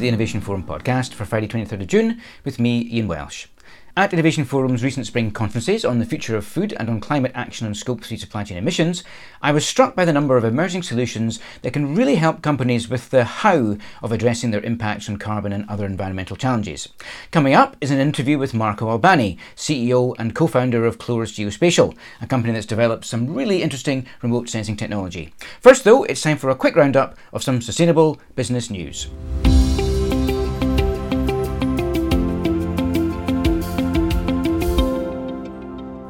to the Innovation Forum podcast for Friday, 23rd of June, with me, Ian Welsh. At Innovation Forum's recent spring conferences on the future of food and on climate action and scope 3 supply chain emissions, I was struck by the number of emerging solutions that can really help companies with the how of addressing their impacts on carbon and other environmental challenges. Coming up is an interview with Marco Albani, CEO and co founder of Chloris Geospatial, a company that's developed some really interesting remote sensing technology. First, though, it's time for a quick roundup of some sustainable business news.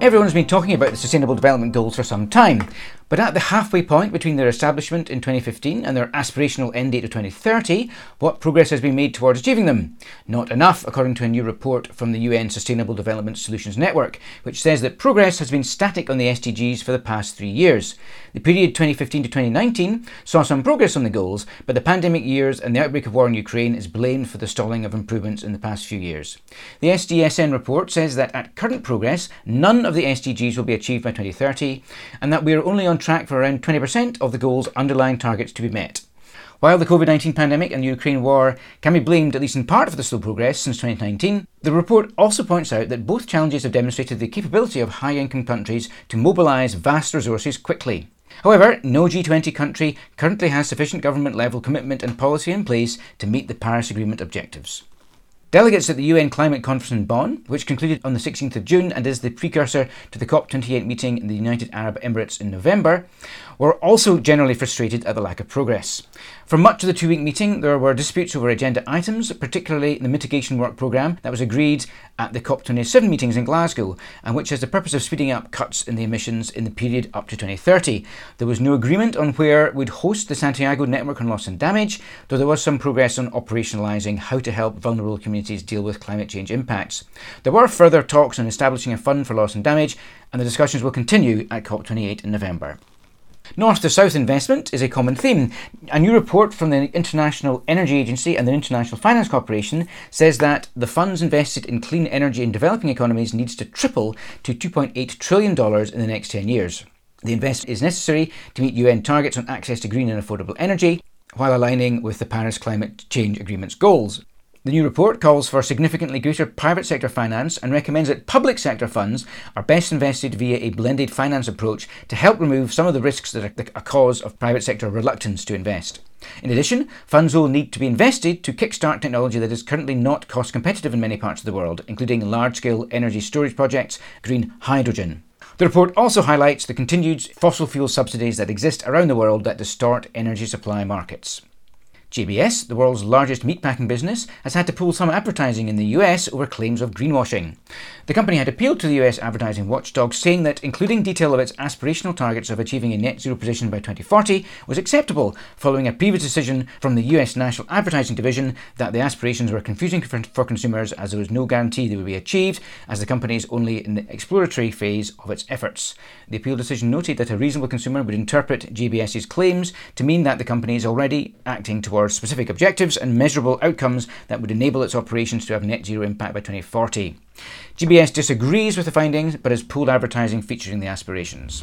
Everyone's been talking about the Sustainable Development Goals for some time, but at the halfway point between their establishment in 2015 and their aspirational end date of 2030, what progress has been made towards achieving them? Not enough, according to a new report from the UN Sustainable Development Solutions Network, which says that progress has been static on the SDGs for the past three years. The period 2015 to 2019 saw some progress on the goals, but the pandemic years and the outbreak of war in Ukraine is blamed for the stalling of improvements in the past few years. The SDSN report says that at current progress, none of the SDGs will be achieved by 2030, and that we are only on track for around 20% of the goal's underlying targets to be met. While the COVID 19 pandemic and the Ukraine war can be blamed at least in part for the slow progress since 2019, the report also points out that both challenges have demonstrated the capability of high income countries to mobilise vast resources quickly. However, no G20 country currently has sufficient government level commitment and policy in place to meet the Paris Agreement objectives. Delegates at the UN Climate Conference in Bonn, which concluded on the 16th of June and is the precursor to the COP28 meeting in the United Arab Emirates in November, were also generally frustrated at the lack of progress. For much of the two week meeting, there were disputes over agenda items, particularly the mitigation work programme that was agreed at the COP27 meetings in Glasgow, and which has the purpose of speeding up cuts in the emissions in the period up to 2030. There was no agreement on where would host the Santiago Network on Loss and Damage, though there was some progress on operationalising how to help vulnerable communities deal with climate change impacts. There were further talks on establishing a fund for loss and damage, and the discussions will continue at COP28 in November. North to South investment is a common theme. A new report from the International Energy Agency and the International Finance Corporation says that the funds invested in clean energy in developing economies needs to triple to $2.8 trillion in the next 10 years. The investment is necessary to meet UN targets on access to green and affordable energy while aligning with the Paris Climate Change Agreement's goals. The new report calls for significantly greater private sector finance and recommends that public sector funds are best invested via a blended finance approach to help remove some of the risks that are a cause of private sector reluctance to invest. In addition, funds will need to be invested to kickstart technology that is currently not cost competitive in many parts of the world, including large scale energy storage projects, green hydrogen. The report also highlights the continued fossil fuel subsidies that exist around the world that distort energy supply markets. JBS, the world's largest meatpacking business, has had to pull some advertising in the US over claims of greenwashing. The company had appealed to the US advertising watchdog, saying that including detail of its aspirational targets of achieving a net zero position by 2040 was acceptable, following a previous decision from the US National Advertising Division that the aspirations were confusing for, consumers as there was no guarantee they would be achieved, as the company is only in the exploratory phase of its efforts. The appeal decision noted that a reasonable consumer would interpret JBS's claims to mean that the company is already acting towards towards specific objectives and measurable outcomes that would enable its operations to have net zero impact by 2040. JBS disagrees with the findings but has pulled advertising featuring the aspirations.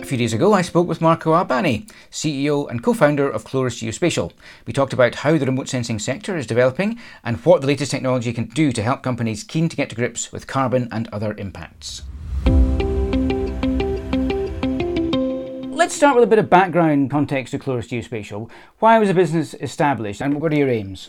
A few days ago, I spoke with Marco Albani, CEO and co founder of Chloris Geospatial. We talked about how the remote sensing sector is developing and what the latest technology can do to help companies keen to get to grips with carbon and other impacts. Let's start with a bit of background context to Chloris Geospatial. Why was the business established and what are your aims?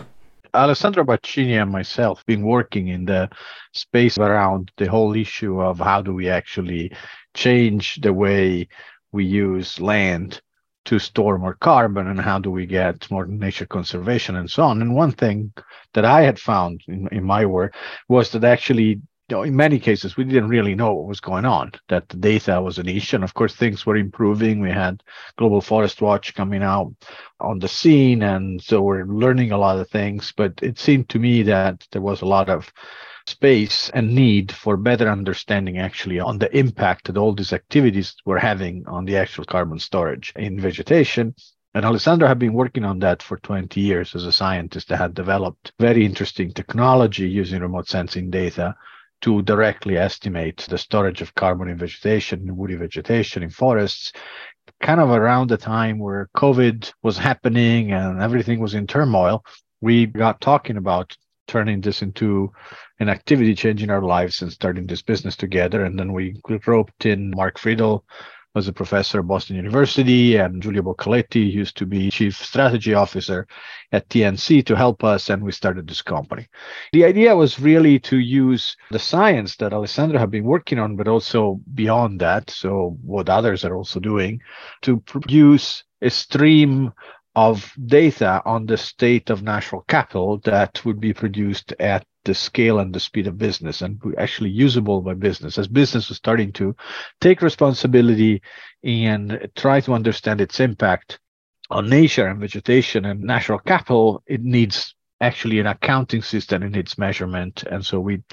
Alessandro Baccini and myself been working in the space around the whole issue of how do we actually change the way we use land to store more carbon and how do we get more nature conservation and so on. And one thing that I had found in, in my work was that actually you know, in many cases, we didn't really know what was going on, that the data was an issue. And of course, things were improving. We had Global Forest Watch coming out on the scene. And so we're learning a lot of things. But it seemed to me that there was a lot of space and need for better understanding actually on the impact that all these activities were having on the actual carbon storage in vegetation. And Alessandro had been working on that for 20 years as a scientist that had developed very interesting technology using remote sensing data to directly estimate the storage of carbon in vegetation, in woody vegetation, in forests, kind of around the time where COVID was happening and everything was in turmoil, we got talking about turning this into an activity changing our lives and starting this business together. And then we roped in Mark Friedl, was a professor at Boston University, and Giulio Boccaletti used to be chief strategy officer at TNC to help us, and we started this company. The idea was really to use the science that Alessandro had been working on, but also beyond that, so what others are also doing, to produce a stream of data on the state of natural capital that would be produced at the scale and the speed of business and actually usable by business as business was starting to take responsibility and try to understand its impact on nature and vegetation and natural capital it needs actually an accounting system in its measurement and so we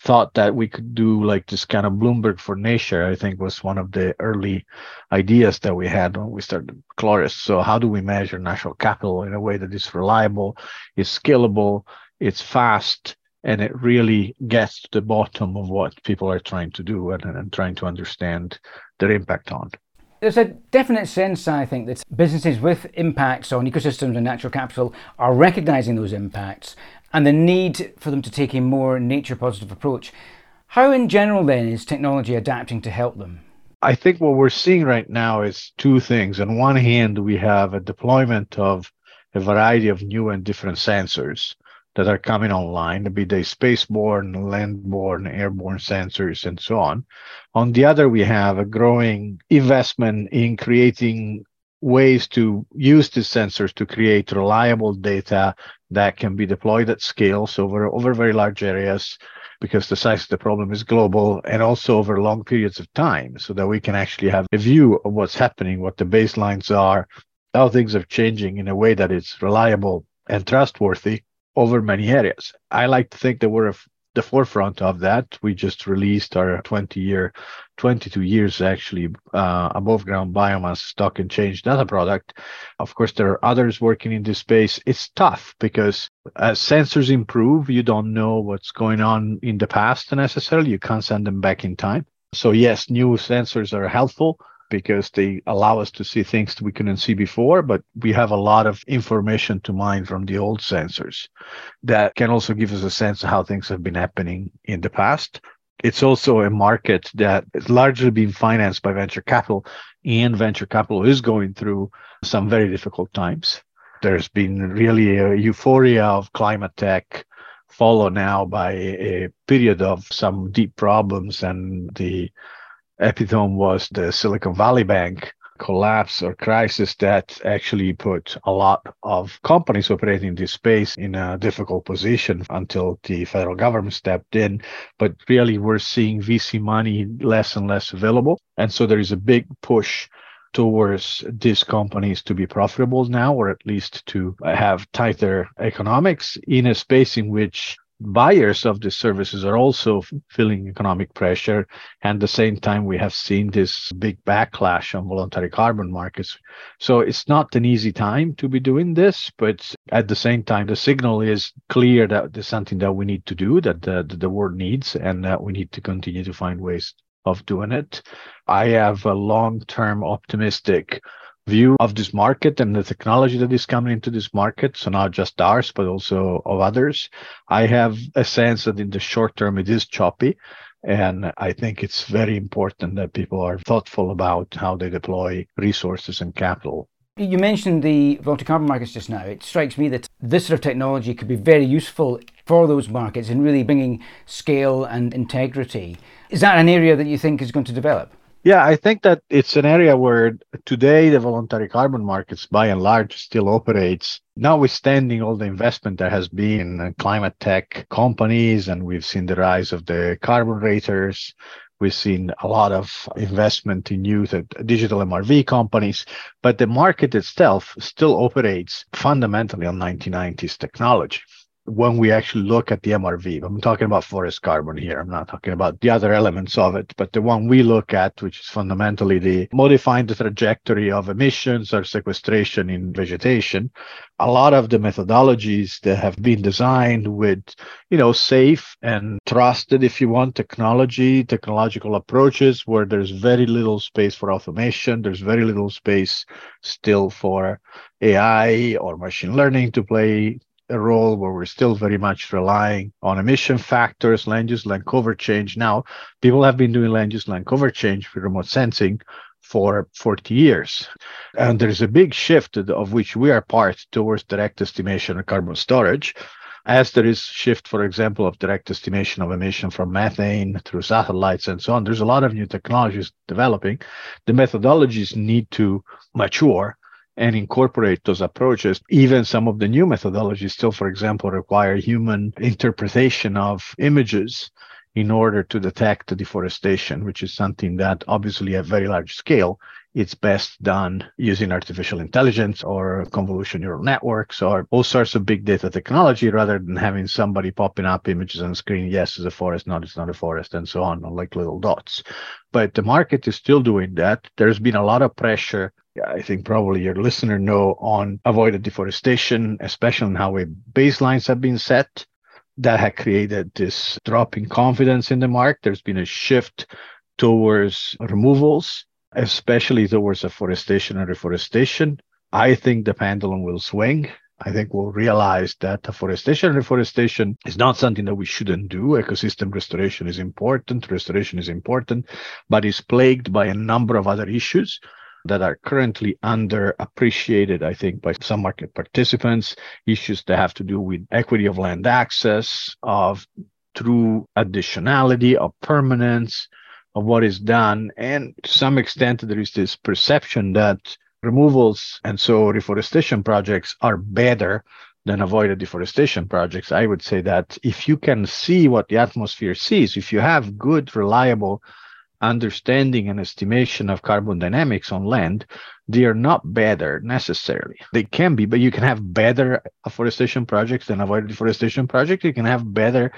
thought that we could do like this kind of bloomberg for nature i think was one of the early ideas that we had when we started Chloris. so how do we measure natural capital in a way that is reliable is scalable it's fast and it really gets to the bottom of what people are trying to do and, and trying to understand their impact on. There's a definite sense, I think, that businesses with impacts on ecosystems and natural capital are recognizing those impacts and the need for them to take a more nature positive approach. How, in general, then, is technology adapting to help them? I think what we're seeing right now is two things. On one hand, we have a deployment of a variety of new and different sensors that are coming online, be they spaceborne, landborne, airborne sensors, and so on. On the other, we have a growing investment in creating ways to use these sensors to create reliable data that can be deployed at scales over, over very large areas because the size of the problem is global and also over long periods of time so that we can actually have a view of what's happening, what the baselines are, how things are changing in a way that is reliable and trustworthy over many areas. I like to think that we're at the forefront of that. We just released our 20 year, 22 years actually uh, above ground biomass stock and change data product. Of course, there are others working in this space. It's tough because as sensors improve, you don't know what's going on in the past necessarily. You can't send them back in time. So yes, new sensors are helpful because they allow us to see things we couldn't see before, but we have a lot of information to mine from the old sensors that can also give us a sense of how things have been happening in the past. It's also a market that is largely being financed by venture capital, and venture capital is going through some very difficult times. There's been really a euphoria of climate tech followed now by a period of some deep problems and the epitome was the Silicon Valley Bank collapse or crisis that actually put a lot of companies operating in this space in a difficult position until the federal government stepped in. But really, we're seeing VC money less and less available. And so there is a big push towards these companies to be profitable now, or at least to have tighter economics in a space in which buyers of the services are also feeling economic pressure. And at the same time, we have seen this big backlash on voluntary carbon markets. So it's not an easy time to be doing this, but at the same time, the signal is clear that there's something that we need to do, that the, the world needs, and that we need to continue to find ways of doing it. I have a long term optimistic view of this market and the technology that is coming into this market. So not just ours, but also of others. I have a sense that in the short term, it is choppy. And I think it's very important that people are thoughtful about how they deploy resources and capital. You mentioned the voluntary carbon markets just now. It strikes me that this sort of technology could be very useful for those markets in really bringing scale and integrity. Is that an area that you think is going to develop? Yeah, I think that it's an area where today the voluntary carbon markets, by and large, still operates. Notwithstanding all the investment there has been in climate tech companies, and we've seen the rise of the carbon raters. We've seen a lot of investment in new digital MRV companies, but the market itself still operates fundamentally on 1990s technology. When we actually look at the MRV. I'm talking about forest carbon here. I'm not talking about the other elements of it, but the one we look at, which is fundamentally the modifying the trajectory of emissions or sequestration in vegetation. A lot of the methodologies that have been designed with, you know, safe and trusted, if you want, technology, technological approaches where there's very little space for automation, there's very little space still for AI or machine learning to play a role where we're still very much relying on emission factors, land use, land cover change. Now, people have been doing land use, land cover change for remote sensing for 40 years. And there's a big shift of which we are part towards direct estimation of carbon storage. As there is shift, for example, of direct estimation of emission from methane through satellites and so on, there's a lot of new technologies developing. The methodologies need to mature and incorporate those approaches. Even some of the new methodologies still, for example, require human interpretation of images in order to detect deforestation, which is something that obviously at very large scale, it's best done using artificial intelligence or convolution neural networks or all sorts of big data technology rather than having somebody popping up images on screen. Yes, it's a forest, not it's not a forest, and so on, like little dots. But the market is still doing that. There's been a lot of pressure I think probably your listener know on avoided deforestation, especially on how baselines have been set. That had created this drop in confidence in the market. There's been a shift towards removals, especially towards afforestation and reforestation. I think the pendulum will swing. I think we'll realize that afforestation and reforestation is not something that we shouldn't do. Ecosystem restoration is important, restoration is important, but is plagued by a number of other issues that are currently underappreciated, I think, by some market participants. Issues that have to do with equity of land access, of true additionality, of permanence, of what is done. And to some extent, there is this perception that removals and so reforestation projects are better than avoided deforestation projects. I would say that if you can see what the atmosphere sees, if you have good, reliable understanding and estimation of carbon dynamics on land, they are not better necessarily. They can be, but you can have better afforestation projects than avoided deforestation projects. You can have better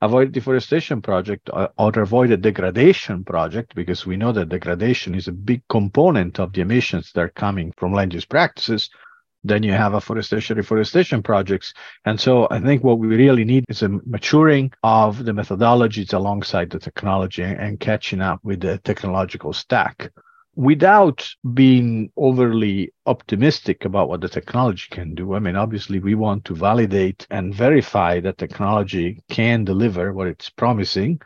avoided deforestation project uh, or, or avoided degradation project because we know that degradation is a big component of the emissions that are coming from land use practices then you have afforestation reforestation projects and so i think what we really need is a maturing of the methodologies alongside the technology and catching up with the technological stack without being overly optimistic about what the technology can do. I mean, obviously, we want to validate and verify that technology can deliver what it's promising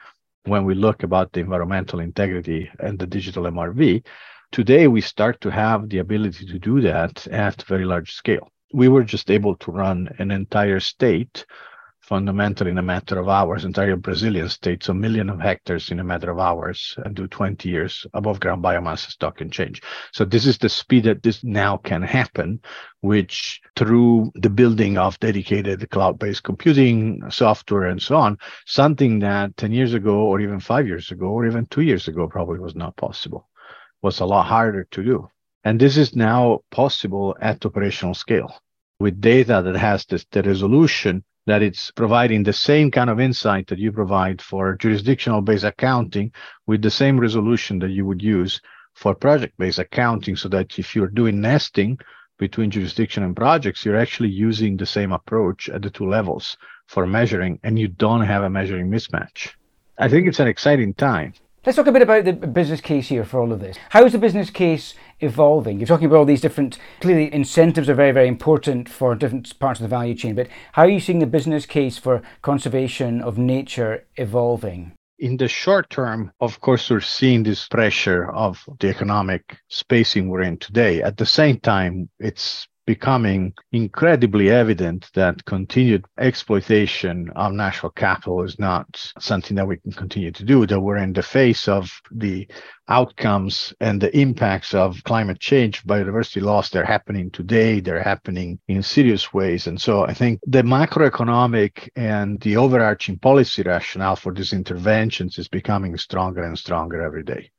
when we look about the environmental integrity and the digital MRV today we start to have the ability to do that at very large scale. We were just able to run an entire state fundamentally in a matter of hours, entire Brazilian state, so a million of hectares in a matter of hours and do 20 years above ground biomass stock and change. So this is the speed that this now can happen, which through the building of dedicated cloud-based computing software and so on, something that 10 years ago or even five years ago or even two years ago probably was not possible was a lot harder to do. And this is now possible at operational scale with data that has this, the resolution that it's providing the same kind of insight that you provide for jurisdictional based accounting with the same resolution that you would use for project based accounting so that if you're doing nesting between jurisdiction and projects, you're actually using the same approach at the two levels for measuring and you don't have a measuring mismatch. I think it's an exciting time. Let's talk a bit about the business case here for all of this. How is the business case evolving? You're talking about all these different, clearly, incentives are very, very important for different parts of the value chain, but how are you seeing the business case for conservation of nature evolving? In the short term, of course, we're seeing this pressure of the economic spacing we're in today. At the same time, it's becoming incredibly evident that continued exploitation of natural capital is not something that we can continue to do, that we're in the face of the outcomes and the impacts of climate change, biodiversity loss, they're happening today, they're happening in serious ways. And so I think the macroeconomic and the overarching policy rationale for these interventions is becoming stronger and stronger every day.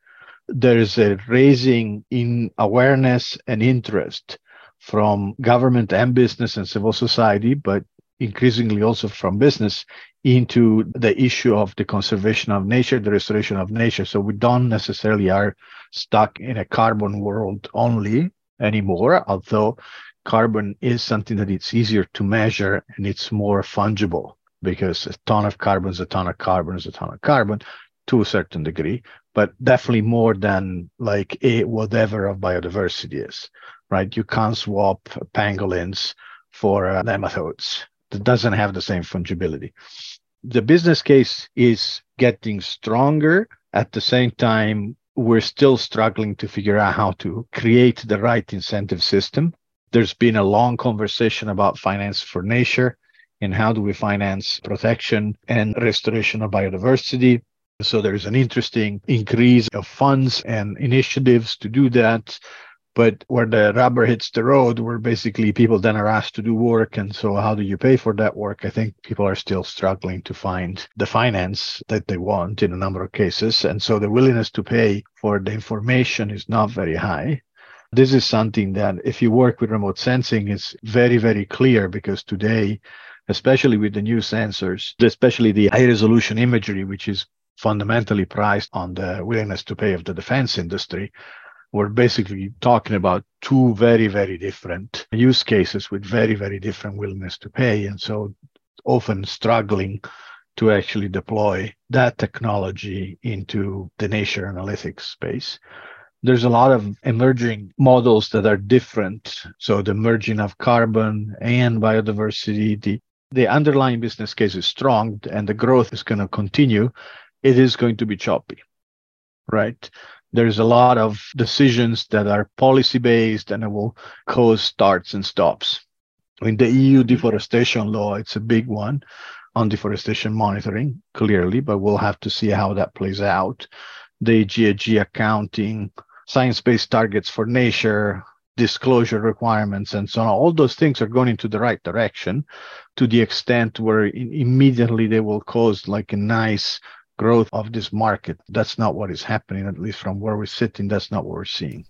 There's a raising in awareness and interest from government and business and civil society, but increasingly also from business into the issue of the conservation of nature, the restoration of nature. So we don't necessarily are stuck in a carbon world only anymore, although carbon is something that it's easier to measure and it's more fungible because a ton of carbon is a ton of carbon is a ton of carbon to a certain degree, but definitely more than like a whatever of biodiversity is, right? You can't swap pangolins for uh, nematodes. That doesn't have the same fungibility. The business case is getting stronger. At the same time, we're still struggling to figure out how to create the right incentive system. There's been a long conversation about finance for nature and how do we finance protection and restoration of biodiversity. So there's an interesting increase of funds and initiatives to do that. But where the rubber hits the road, where basically people then are asked to do work. And so, how do you pay for that work? I think people are still struggling to find the finance that they want in a number of cases. And so, the willingness to pay for the information is not very high. This is something that, if you work with remote sensing, is very, very clear because today, especially with the new sensors, especially the high resolution imagery, which is fundamentally priced on the willingness to pay of the defense industry, we're basically talking about two very, very different use cases with very, very different willingness to pay. And so often struggling to actually deploy that technology into the nature analytics space. There's a lot of emerging models that are different. So the merging of carbon and biodiversity, the, the underlying business case is strong and the growth is going to continue. It is going to be choppy, right? There's a lot of decisions that are policy based and it will cause starts and stops. In the EU mm-hmm. deforestation law, it's a big one on deforestation monitoring, clearly, but we'll have to see how that plays out. The GHG accounting, science based targets for nature, disclosure requirements, and so on. All those things are going into the right direction to the extent where immediately they will cause like a nice growth of this market. That's not what is happening, at least from where we're sitting, that's not what we're seeing.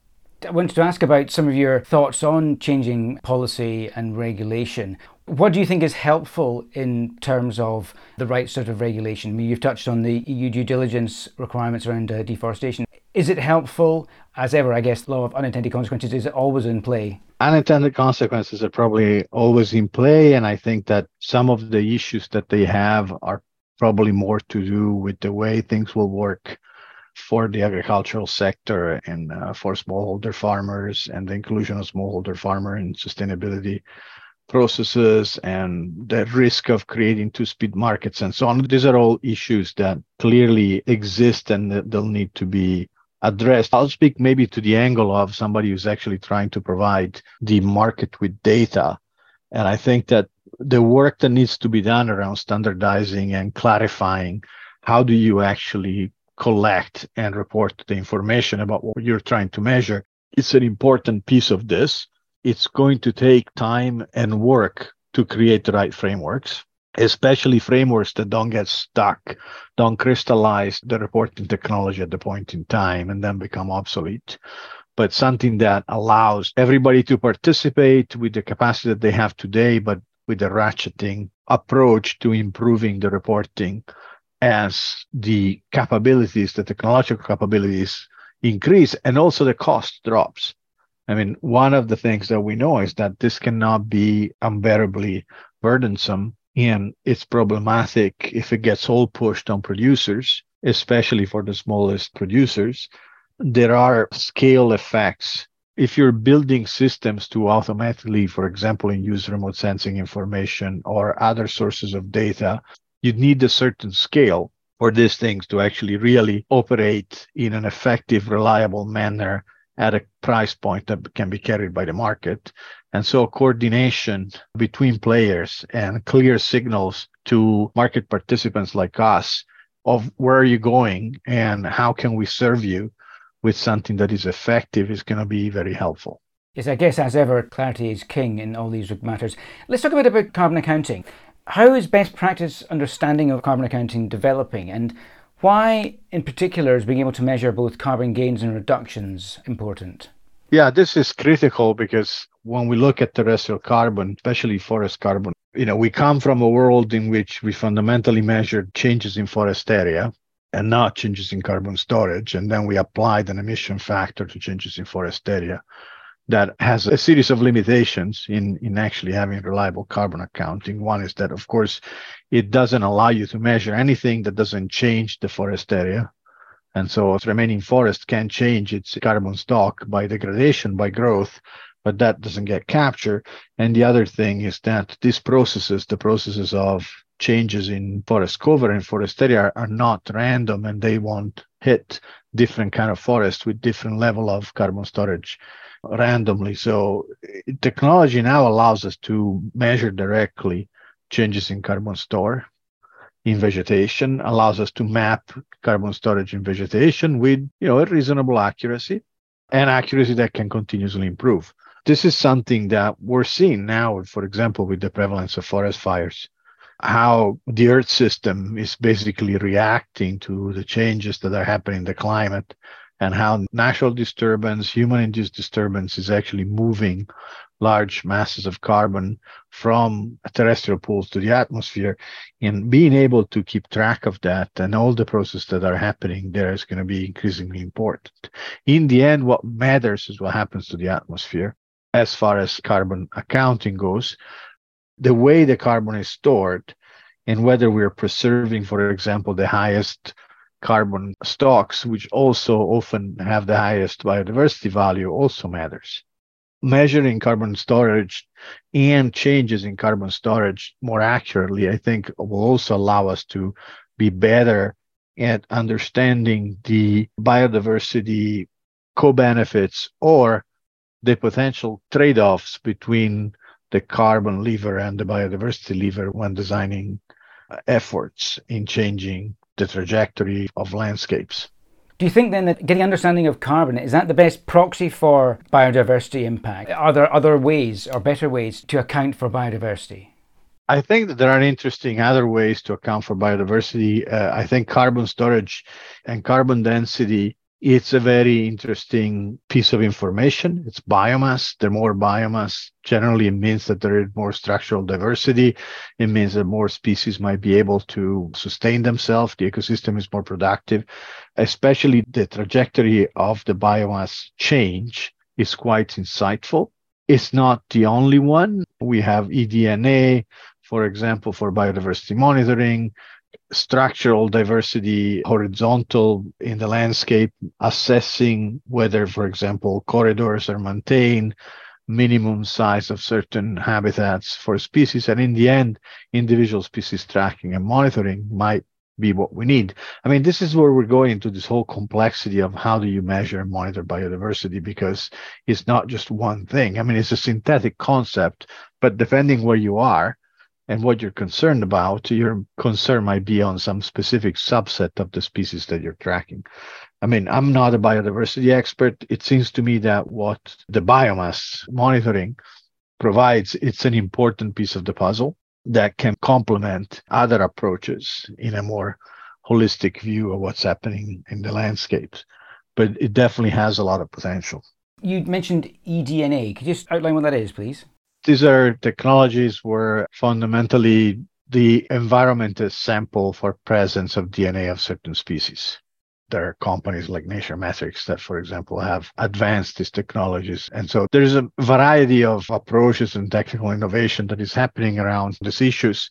I wanted to ask about some of your thoughts on changing policy and regulation. What do you think is helpful in terms of the right sort of regulation? I mean, you've touched on the EU due diligence requirements around uh, deforestation. Is it helpful? As ever, I guess, law of unintended consequences is always in play. Unintended consequences are probably always in play. And I think that some of the issues that they have are probably more to do with the way things will work for the agricultural sector and uh, for smallholder farmers and the inclusion of smallholder farmer in sustainability processes and the risk of creating two-speed markets and so on. These are all issues that clearly exist and they'll need to be addressed. I'll speak maybe to the angle of somebody who's actually trying to provide the market with data. And I think that the work that needs to be done around standardizing and clarifying how do you actually collect and report the information about what you're trying to measure it's an important piece of this. It's going to take time and work to create the right frameworks especially frameworks that don't get stuck don't crystallize the reporting technology at the point in time and then become obsolete. But something that allows everybody to participate with the capacity that they have today, but with a ratcheting approach to improving the reporting as the capabilities, the technological capabilities increase and also the cost drops. I mean, one of the things that we know is that this cannot be unbearably burdensome and it's problematic if it gets all pushed on producers, especially for the smallest producers. There are scale effects if you're building systems to automatically, for example, in use remote sensing information or other sources of data, you need a certain scale for these things to actually really operate in an effective, reliable manner at a price point that can be carried by the market. And so coordination between players and clear signals to market participants like us of where are you going and how can we serve you with something that is effective is going to be very helpful. Yes, I guess as ever, clarity is king in all these matters. Let's talk a bit about carbon accounting. How is best practice understanding of carbon accounting developing, and why, in particular, is being able to measure both carbon gains and reductions important? Yeah, this is critical because when we look at terrestrial carbon, especially forest carbon, you know, we come from a world in which we fundamentally measured changes in forest area and not changes in carbon storage. And then we applied an emission factor to changes in forest area that has a series of limitations in, in actually having reliable carbon accounting. One is that, of course, it doesn't allow you to measure anything that doesn't change the forest area. And so remaining forest can change its carbon stock by degradation, by growth, but that doesn't get captured. And the other thing is that these processes, the processes of changes in forest cover and forest area are, not random and they won't hit different kind of forest with different level of carbon storage randomly. So eh, technology now allows us to measure directly changes in carbon store in vegetation, allows us to map carbon storage in vegetation with you know a reasonable accuracy and accuracy that can continuously improve. This is something that we're seeing now, for example, with the prevalence of forest fires, how the Earth system is basically reacting to the changes that are happening in the climate and how natural disturbance, human induced disturbance is actually moving large masses of carbon from terrestrial pools to the atmosphere and being able to keep track of that and all the processes that are happening there is going to be increasingly important. In the end, what matters is what happens to the atmosphere as far as carbon accounting goes. The way the carbon is stored and whether we're preserving, for example, the highest carbon stocks, which also often have the highest biodiversity value, also matters. Measuring carbon storage and changes in carbon storage more accurately, I think, will also allow us to be better at understanding the biodiversity co benefits or the potential trade offs between the carbon lever and the biodiversity lever when designing efforts in changing the trajectory of landscapes. Do you think then that getting understanding of carbon is that the best proxy for biodiversity impact? Are there other ways or better ways to account for biodiversity? I think that there are interesting other ways to account for biodiversity. Uh, I think carbon storage and carbon density it's a very interesting piece of information. It's biomass. The more biomass generally means that there is more structural diversity. It means that more species might be able to sustain themselves. The ecosystem is more productive, especially the trajectory of the biomass change is quite insightful. It's not the only one. We have eDNA, for example, for biodiversity monitoring structural diversity horizontal in the landscape, assessing whether, for example, corridors are maintained, minimum size of certain habitats for species, and in the end, individual species tracking and monitoring might be what we need. I mean, this is where we're going into this whole complexity of how do you measure and monitor biodiversity because it's not just one thing. I mean, it's a synthetic concept, but depending where you are, and what you're concerned about, your concern might be on some specific subset of the species that you're tracking. I mean, I'm not a biodiversity expert. It seems to me that what the biomass monitoring provides, it's an important piece of the puzzle that can complement other approaches in a more holistic view of what's happening in the landscapes. But it definitely has a lot of potential. You mentioned eDNA. Could you just outline what that is, please? These are technologies where fundamentally the environment is sample for presence of DNA of certain species. There are companies like NatureMetrics that, for example, have advanced these technologies. And so there's a variety of approaches and technical innovation that is happening around these issues.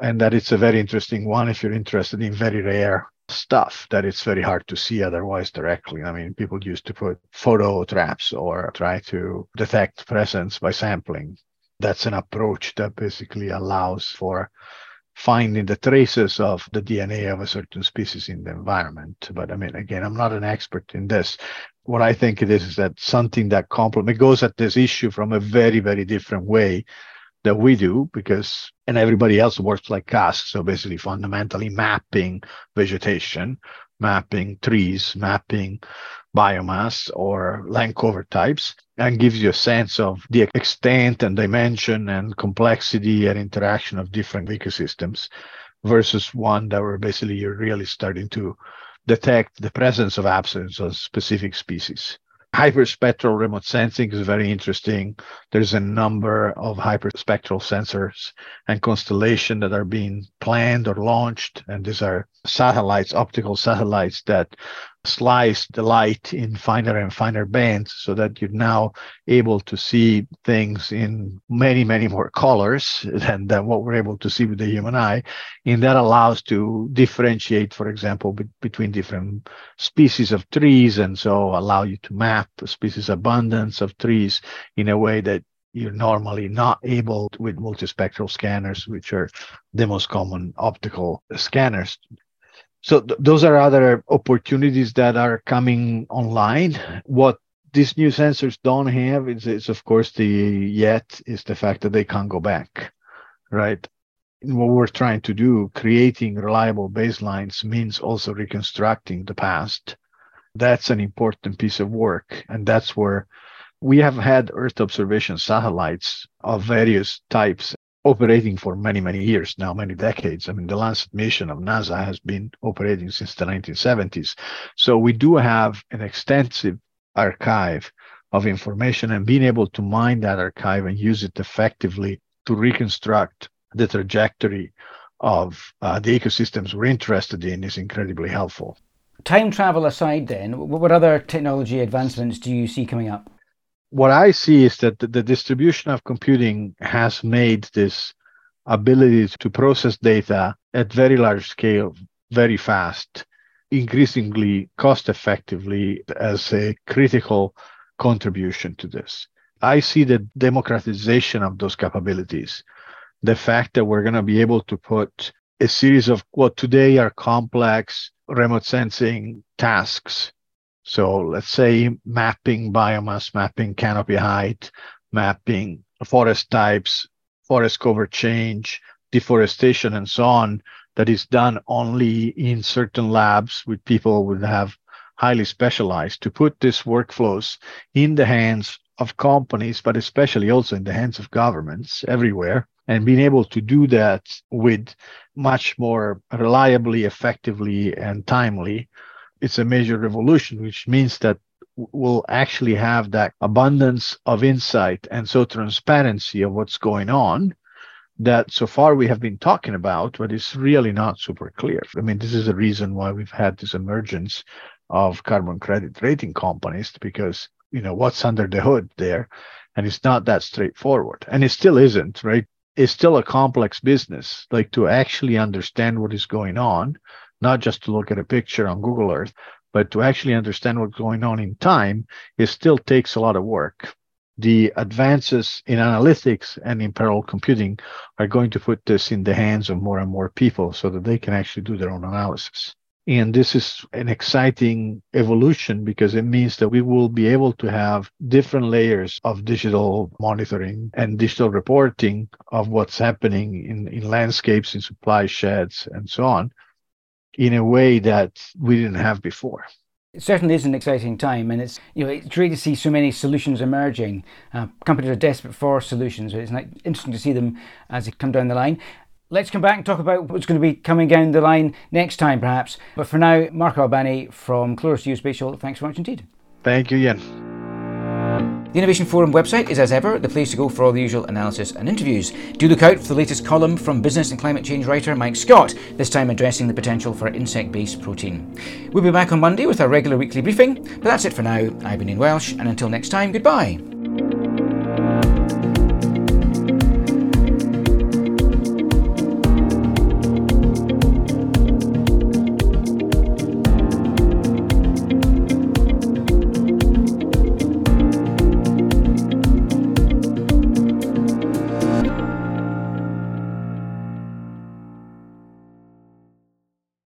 And that it's a very interesting one if you're interested in very rare stuff that it's very hard to see otherwise directly. I mean, people used to put photo traps or try to detect presence by sampling that's an approach that basically allows for finding the traces of the DNA of a certain species in the environment. But I mean, again, I'm not an expert in this. What I think it is is that something that complement goes at this issue from a very, very different way that we do because and everybody else works like us. So basically fundamentally mapping vegetation, mapping trees, mapping biomass or land cover types and gives you a sense of the extent and dimension and complexity and interaction of different ecosystems versus one that were basically you're really starting to detect the presence of absence of specific species. Hyperspectral remote sensing is very interesting. There's a number of hyperspectral sensors and constellation that are being planned or launched. And these are satellites, optical satellites that slice the light in finer and finer bands so that you're now able to see things in many, many more colors than, than what we're able to see with the human eye. And that allows to differentiate, for example, be- between different species of trees. And so allow you to map species abundance of trees in a way that you're normally not able with multispectral scanners, which are the most common optical scanners so th- those are other opportunities that are coming online. What these new sensors don't have is, is of course the yet is the fact that they can't go back right? And what we're trying to do creating reliable baselines means also reconstructing the past. That's an important piece of work and that's where we have had earth observation satellites of various types operating for many, many years now, many decades. I mean, the Landsat mission of NASA has been operating since the 1970s. So we do have an extensive archive of information and being able to mine that archive and use it effectively to reconstruct the trajectory of uh, the ecosystems we're interested in is incredibly helpful. Time travel aside, then, what other technology advancements do you see coming up? What I see is that the, the distribution of computing has made this ability to process data at very large scale very fast, increasingly cost effectively as a critical contribution to this. I see the democratization of those capabilities. The fact that we're going to be able to put a series of what today are complex remote sensing tasks so let's say mapping biomass, mapping canopy height, mapping forest types, forest cover change, deforestation, and so on, that is done only in certain labs with people who have highly specialized to put these workflows in the hands of companies, but especially also in the hands of governments everywhere. And being able to do that with much more reliably, effectively, and timely it's a major revolution, which means that we'll actually have that abundance of insight and so transparency of what's going on that so far we have been talking about, but it's really not super clear. I mean, this is the reason why we've had this emergence of carbon credit rating companies because you know what's under the hood there? And it's not that straightforward. And it still isn't right? It's still a complex business like to actually understand what is going on not just to look at a picture on Google Earth, but to actually understand what's going on in time, it still takes a lot of work. The advances in analytics and in parallel computing are going to put this in the hands of more and more people so that they can actually do their own analysis. And this is an exciting evolution because it means that we will be able to have different layers of digital monitoring and digital reporting of what's happening in, in landscapes, in supply sheds, and so on in a way that we didn't have before. It certainly is an exciting time, and it's you know it's great to see so many solutions emerging. Uh, companies are desperate for solutions. But it's like, interesting to see them as they come down the line. Let's come back and talk about what's going to be coming down the line next time, perhaps. But for now, Marco Albani from Chloris Geospatial, thanks very much indeed. Thank you, Ian. The Innovation Forum website is, as ever, the place to go for all the usual analysis and interviews. Do look out for the latest column from business and climate change writer Mike Scott, this time addressing the potential for insect based protein. We'll be back on Monday with our regular weekly briefing, but that's it for now. I've been Ian Welsh, and until next time, goodbye.